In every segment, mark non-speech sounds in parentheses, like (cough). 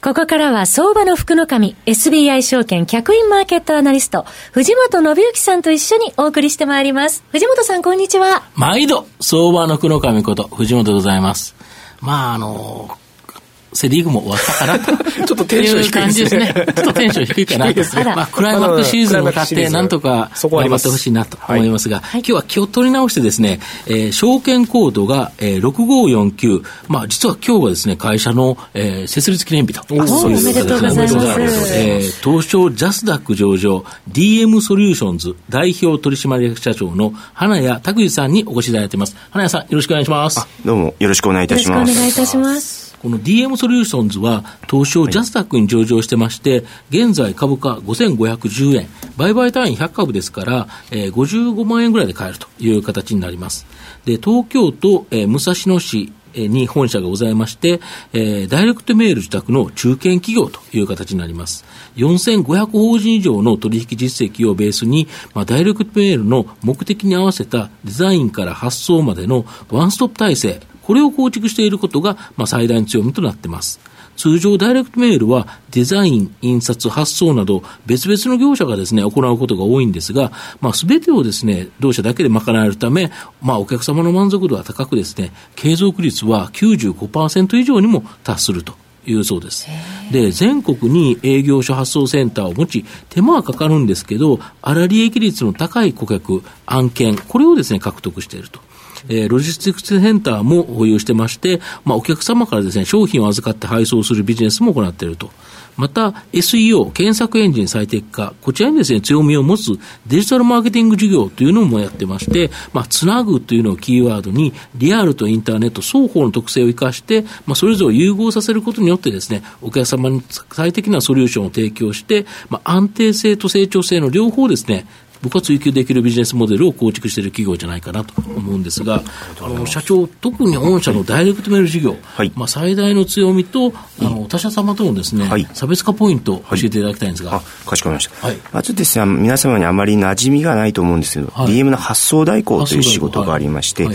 ここからは相場の福の神 SBI 証券客員マーケットアナリスト藤本信之さんと一緒にお送りしてまいります。藤本さんこんにちは。毎度相場の福の神こと藤本でございます。まああのセリーグも終わったかなと。(laughs) ちょっとテンション低い感じですね。ちょっとテンション低いかなと。まあ、クライマックスシーズンを買って、なんとか頑張ってほしいなと思いますが、今日は気を取り直してですね、えー、証券コードが、えー、6549。まあ、実は今日はですね、会社の、えー、設立記念日と。そういうことですね。おめでとうございます。えー、東証ジャスダック上場、DM ソリューションズ代表取締役社長の花矢卓司さんにお越しいただいています。花矢さん、よろしくお願いします。どうもよろしくお願いいたします。よろしくお願いいたします。この DM ソリューションズは東証ジャスダックに上場してまして、現在株価5510円、売買単位100株ですから、えー、55万円ぐらいで買えるという形になります。で、東京都、えー、武蔵野市に本社がございまして、えー、ダイレクトメール受託の中堅企業という形になります。4500法人以上の取引実績をベースに、まあ、ダイレクトメールの目的に合わせたデザインから発送までのワンストップ体制、これを構築していることが、まあ、最大の強みとなっています。通常、ダイレクトメールはデザイン、印刷、発送など別々の業者がですね、行うことが多いんですが、まあ、すべてをですね、同社だけで賄えるため、まあ、お客様の満足度は高くですね、継続率は95%以上にも達すると。いうそうです。で、全国に営業所発送センターを持ち、手間はかかるんですけど、粗利益率の高い顧客、案件、これをですね、獲得していると。えー、ロジスティックスセンターも保有してまして、まあ、お客様からですね、商品を預かって配送するビジネスも行っていると。また、SEO、検索エンジン最適化、こちらにですね、強みを持つデジタルマーケティング事業というのもやってまして、まあ、つなぐというのをキーワードに、リアルとインターネット双方の特性を生かして、まあ、それぞれ融合させることによってですね、お客様に最適なソリューションを提供して、まあ、安定性と成長性の両方ですね、僕は追求できるビジネスモデルを構築している企業じゃないかなと思うんですが、あの社長、特に御社のダイレクトメール事業、はい、まあ、最大の強みと、あの他社様とのですね、はい、差別化ポイントを教えていただきたいんですが。かしこまりました。はい、まあ、ちょっとですね、皆様にあまり馴染みがないと思うんですけど、はい、DM の発送代行という仕事がありまして、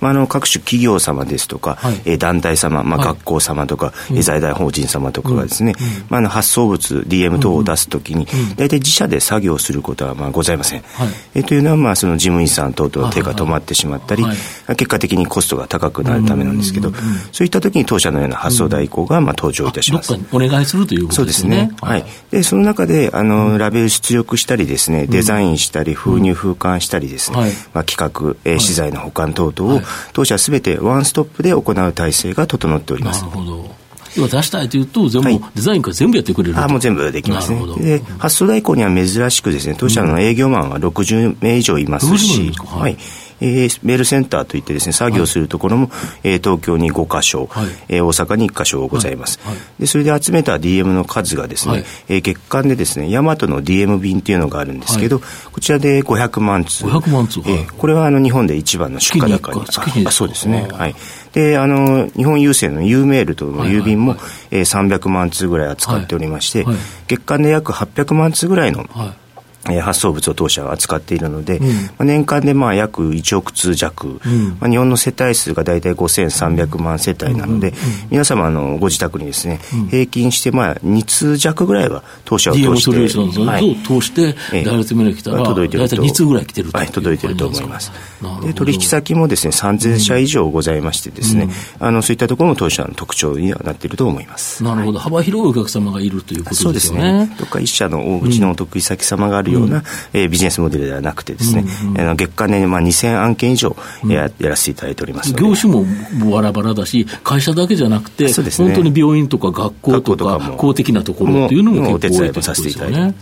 まあ、あの各種企業様ですとか、はい、え団体様、まあ、学校様とか、はい、財団法人様とかがですね、うん、まあ、あの発送物 DM 等を出すときに、大体自社で作業することはまあございません、はい、えというのはまあその事務員さん等々手が止まってしまったり、結果的にコストが高くなるためなんですけど、そういったときに当社のような発送代行がまあ登場いたします、お願いするということですね。そうですね、はい。でその中であのラベル出力したりですねデザインしたり封入封刊したりですね、まあ、企画、えー、資材の保管等々を、当社すべてワンストップで行う体制が整っております。なるほど。今出したいというと、全部、はい、デザインから全部やってくれるあもう全部できますね。で、発送代行には珍しくですね、当社の営業マンは60名以上いますし、はい、はいえー、メールセンターといってですね作業するところも、はい、えー、東京に5か所、はい、えー、大阪に1か所ございます、はい、でそれで集めた DM の数がですね、はい、えー、月間でですねヤマトの DM 便っていうのがあるんですけど、こちらで500万通。500万通、えー、これはあの日本で一番の出荷高にあそうですね。はい。であの日本郵政の U メールとの郵便も、はいはい。はい、えー、300万通ぐらい扱っておりまして、はいはい、月間で約800万通ぐらいの、はい。え発送物を当社は扱っているので、うん、まあ、年間でまあ約1億通弱、うん、まあ、日本の世帯数が大体5300万世帯なので、うん、皆様のご自宅にですね、平均してまあ2通弱ぐらいは当社を通して、はい、通して、ダイレクトメール来たら、届いてると。2通ぐらい来てるはい、届いてると思います。で取引先もですね3000社以上ございましてですね、あのそういったところも当社の特徴にはなっていると思います。なるほど。幅広いお客様がいるということですね。そうですね。どっか一社のうちのお得意先様があるような、えー、ビジネスモデルではなくてですね、あの月間で、まあ、2000案件以上や,、やらせていただいております業種もバラバラだし会社だけじゃなくて、ね、本当に病院とか学校とか公的なところっていうのも結構多いということですよね。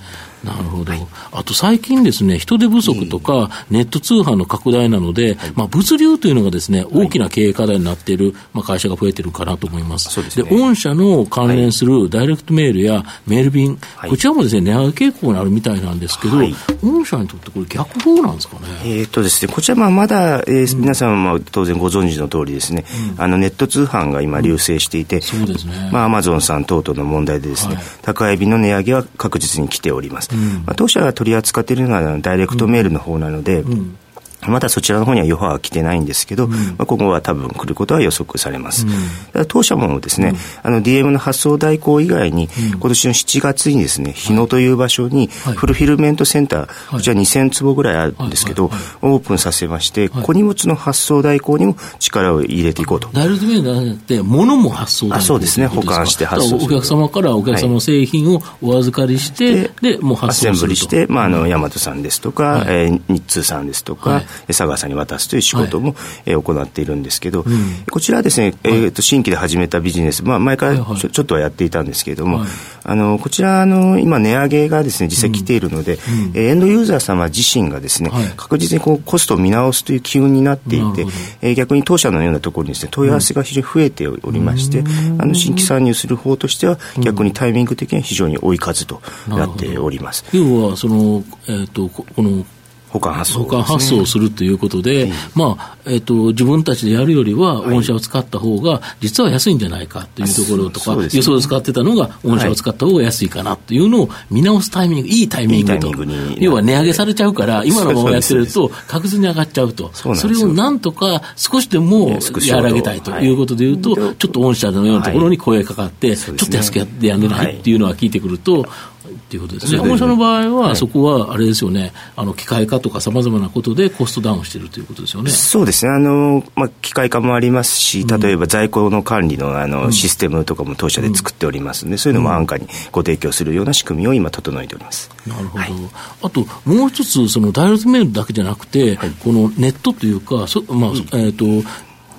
なるほど。あと最近ですね、人手不足とか、ネット通販の拡大なので、まあ、物流というのがですね、大きな経営課題になっている、まあ、会社が増えてるかなと思います。で、ね、御社の関連するダイレクトメールやメール便、こちらもですね、値上げ傾向にあるみたいなんですけど、御社にとってこれ逆風なんですかね？えっとですね、こちらまあまだ、えー、皆さんも当然ご存知の通りですね、うん、あのネット通販が今流星していて、そうですね。まあアマゾンさん等々の問題でですね、はい、宅配便の値上げは確実に来ております。うん、まあ、当社が取り扱っているのはダイレクトメールの方なので、うんまだそちらの方には余波は来てないんですけど、うん、まあ、今後は多分来ることは予測されます。うん、当社もですね、うん、あの DM の発送代行以外に、今年の7月にですね、日野という場所に、フルフィルメントセンター、はい、こちら2000坪ぐらいあるんですけど、オープンさせまして、小荷物の発送代行にも力を入れていこうと。ダイレクトメールじゃなくて、物も発送代行そうですね、保管して発送お客様からお客様の製品をお預かりして、はい、で、もう発送すると。アセンブリして、まあ、あの、大和さんですとか、はい、えー、日通さんですとか、はい、佐川さんに渡すという仕事も、はい、えー、行っているんですけど、うん、こちらはですね、えーと、新規で始めたビジネス、まあ、前からちょはいはい、ちょっとはやっていたんですけれども、はい、あのこちらの今値上げがですね実際来ているので、うん、えー、エンドユーザー様自身がですね、はい、確実にこうコストを見直すという機運になっていて、えー、逆に当社のようなところにですね問い合わせが非常に増えておりまして、うん、あの新規参入する方としては逆にタイミング的には非常に多い数となっております。要はその、えーとこの保管発送、ね、保管発送をするということで、まあえーと、自分たちでやるよりは、御社を使った方が、実は安いんじゃないかというところとか、輸送で使ってたのが、御社を使った方が安いかなというのを見直すタイミング、い。いタイミングと、要は値上げされちゃうから、今のままやってると、確実に上がっちゃうと、それをなんとか少しでも和らげたいとい。うことでいうと、ちょっと御社のようなところに声がかかって、ちょっと安くやってやんでないっていうのは聞いてくると、っていうことですね。本社の場合は、そこはあれですよね、あの機械化とかさまざまなことでコストダウンしているということですよね。そうですね。あのまあ機械化もありますし、例えば在庫の管理のあの、システムとかも当社で作っておりますので、そういうのも安価にご提供するような仕組みを今整えております。なるほど。はい、あともう一つそのダイレクトメールだけじゃなくて、はい、このネットというか、そまあ、えっ、と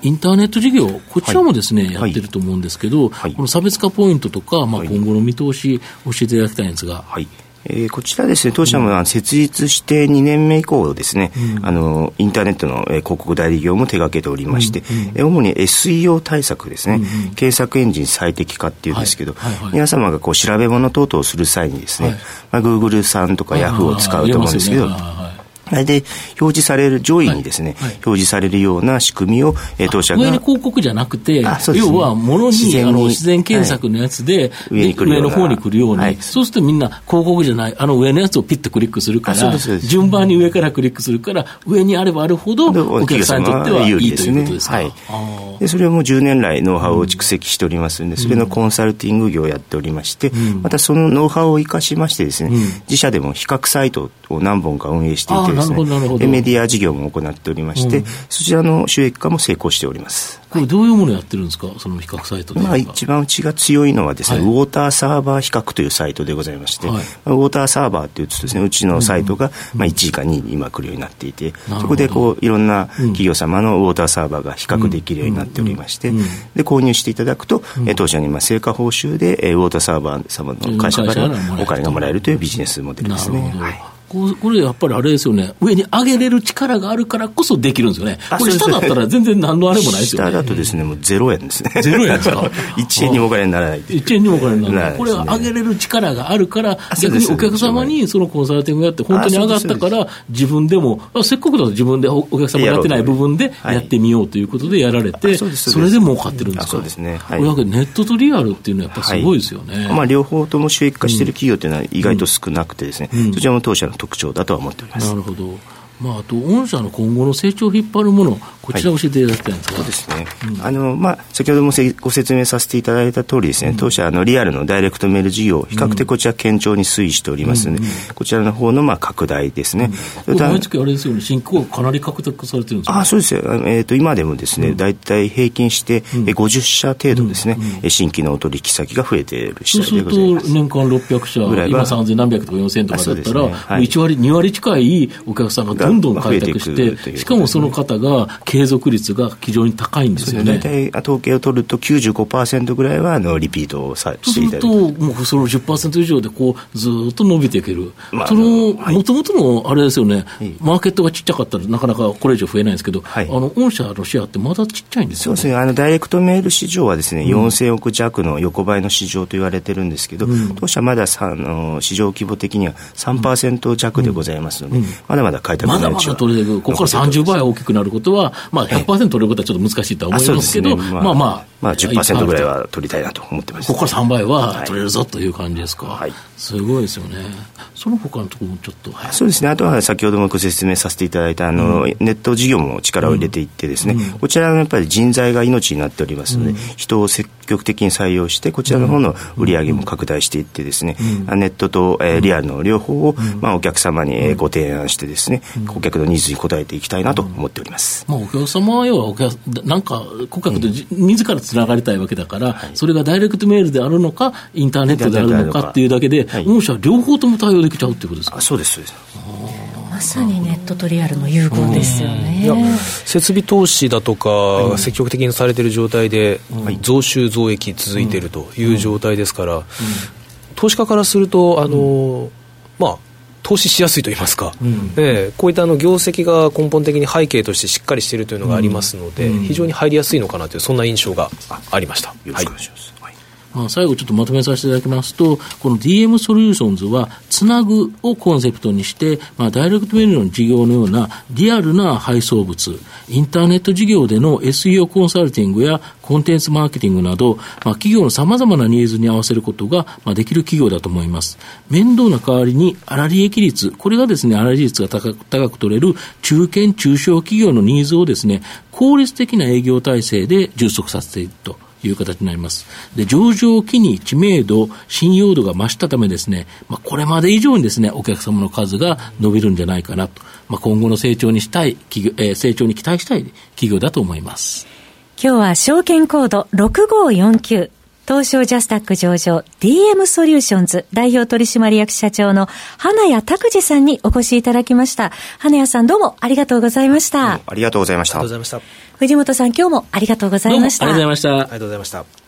インターネット事業、こちらもですね、はい、やってると思うんですけど、はい、この差別化ポイントとか、まあ、今後の見通し、教えていただきたいんですが。はい。えー、こちらですね、当社も設立して2年目以降ですね、うん、あの、インターネットの、えー、広告代理業も手掛けておりまして、うんうん、主に SEO 対策ですね、うんうん、検索エンジン最適化っていうんですけど、はい。はい。はい、皆様がこう調べ物等々をする際にですね、はい、まあ、Google さんとか Yahoo を使うと思うんですけど、で、表示される、上位にですね、はい。はい、表示されるような仕組みを、えー、当社が。上に広告じゃなくて、ね、要は、ものにあの自然検索のやつで、はい、上上の方に来るように、そうするとみんな広告じゃない、あの上のやつをピッとクリックするから、順番に上からクリックするから、上にあればあるほど、お客さんにとってはいいということですか？はい、でそれをもう10年来、ノウハウを蓄積しておりますので、それのコンサルティング業をやっておりまして、うん、またそのノウハウを生かしましてですね、うん、自社でも比較サイトを何本か運営していてですね、メディア事業も行っておりまして、うん、そちらの収益化も成功しております。これどういうものをやってるんですか、その比較サイトで。まあ、一番うちが強いのはですね、はい、ウォーターサーバー比較というサイトでございまして、はい、ウォーターサーバーっていうとですね、うちのサイトが、まあ、1位か2位に今来るようになっていて、そこでこういろんな企業様のウォーターサーバーが比較できるようになっておりまして、で購入していただくと、うん、当社にまあ成果報酬でウォーターサーバー様の会社からお金がもらえるというビジネスモデルですね。はいここれやっぱりあれですよね、上に上げれる力があるからこそできるんですよね。これ下だったら全然何のあれもないですよね。下だとですね、もう0円ですね。0円ですか (laughs) ?1 円にもお金にならない。1円にもお金にならない。これは上げれる力があるから、逆にお客様にそのコンサルティングやって本当に上がったから、自分でも、せっかくだと自分でお客様やってない部分でやってみようということでやられて、それで儲かってるんですか？そうですね。はい、ネットとリアルっていうのはやっぱすごいですよね。まあ両方とも収益化している企業っていうのは意外と少なくてですね、そちらも当社の特徴だとは思っております。なるほどまあ、あと、御社の今後の成長を引っ張るもの、こちら教えていただきたいんですそうですね、うん、あのまあ、先ほどもご説明させていただいた通りですね、うん、当社のリアルのダイレクトメール事業、比較的こちら、堅調に推移しておりますので、うん、こちらの方のまあ拡大ですね。うん、毎月あれですよね、新規かなり拡大されてるんですか、あそうです。よ、えーと、今でもですね、大体平均して50社程度ですね、新規のお取引先が増えている次第でございます。そうすると、年間600社、今3000何百とか4000とかだったら、ね。はい、1割、2割近いお客さんがどんどん開拓して、して、しかもその方が継継続率が非常に高いんですよね。大体統計を取ると95%ぐらいはあのリピートをさしていただと、もうその10%以上でこうずっと伸びていける。まあ、その、もともとのあれですよね、マーケットがちっちゃかったらなかなかこれ以上増えないんですけど、はい、あの、御社のシェアってまだちっちゃいんですよ、ね、そうですね。あの、ダイレクトメール市場はですね、うん、4000億弱の横ばいの市場と言われてるんですけど、うん、当社まだあの市場規模的には3%弱でございますので、うん、まだまだ開拓まだまだ取れる、ここから30倍大きくなることは、まあ100%取れることはちょっと難しいとは思いますけど、ね、まあ、まあまあ、まあ10%ぐらいは取りたいなと思ってます、ここから3倍は取れるぞという感じですか？はい、すごいですよね。その他のところもちょっと、はい、そうですね。あとは先ほどもご説明させていただいたあの、うん、ネット事業も力を入れていってですね、うん、こちらのやっぱり人材が命になっておりますので、うん、人を積極的に採用してこちらの方の売り上げも拡大していってですね、ネットと、えー、リアルの両方を、まあ、お客様に、えー、ご提案してですね、顧客のニーズに応えていきたいなと思っております。まあ、お客様は要はお客なんか顧客と自らつながりたいわけだから、それがダイレクトメールであるのかインターネットであるのかっていうだけで、はい、御社両方とも対応できちゃうっていうことですか？そうですそうです。まさにネットとリアルの融合ですよね、いや設備投資だとか、積極的にされてる状態で、増収増益続いてるという状態ですから、投資家からするとあの、まあ投資しやすいと言いますか、うん、えー、こういったあの業績が根本的に背景としてしっかりしているというのがありますので、うん、非常に入りやすいのかなというそんな印象がありました。よろしくお願いします、はい。まあ、最後ちょっとまとめさせていただきますと、この DM ソリューションズは、つなぐをコンセプトにして、まあ、ダイレクトメールの事業のようなリアルな配送物、インターネット事業での SEO コンサルティングやコンテンツマーケティングなど、まあ、企業の様々なニーズに合わせることが、まあ、できる企業だと思います。面倒な代わりに、粗利益率、これがですね、粗利率が高く高く取れる中堅中小企業のニーズをですね、効率的な営業体制で充足させていると。いう形になります。で、上場を機に知名度、信用度が増したためですね、まあ、これまで以上にですね、お客様の数が伸びるんじゃないかなと、まあ、今後の成長にしたい企業、えー、成長に期待したい企業だと思います。今日は証券コード6549東証ジャスダック上場 DM ソリューションズ代表取締役社長の花矢卓司さんにお越しいただきました。花矢さんどうもありがとうございました。ありがとうございました。ありがとうございました。藤本さん今日もありがとうございました。ありがとうございました。ありがとうございました。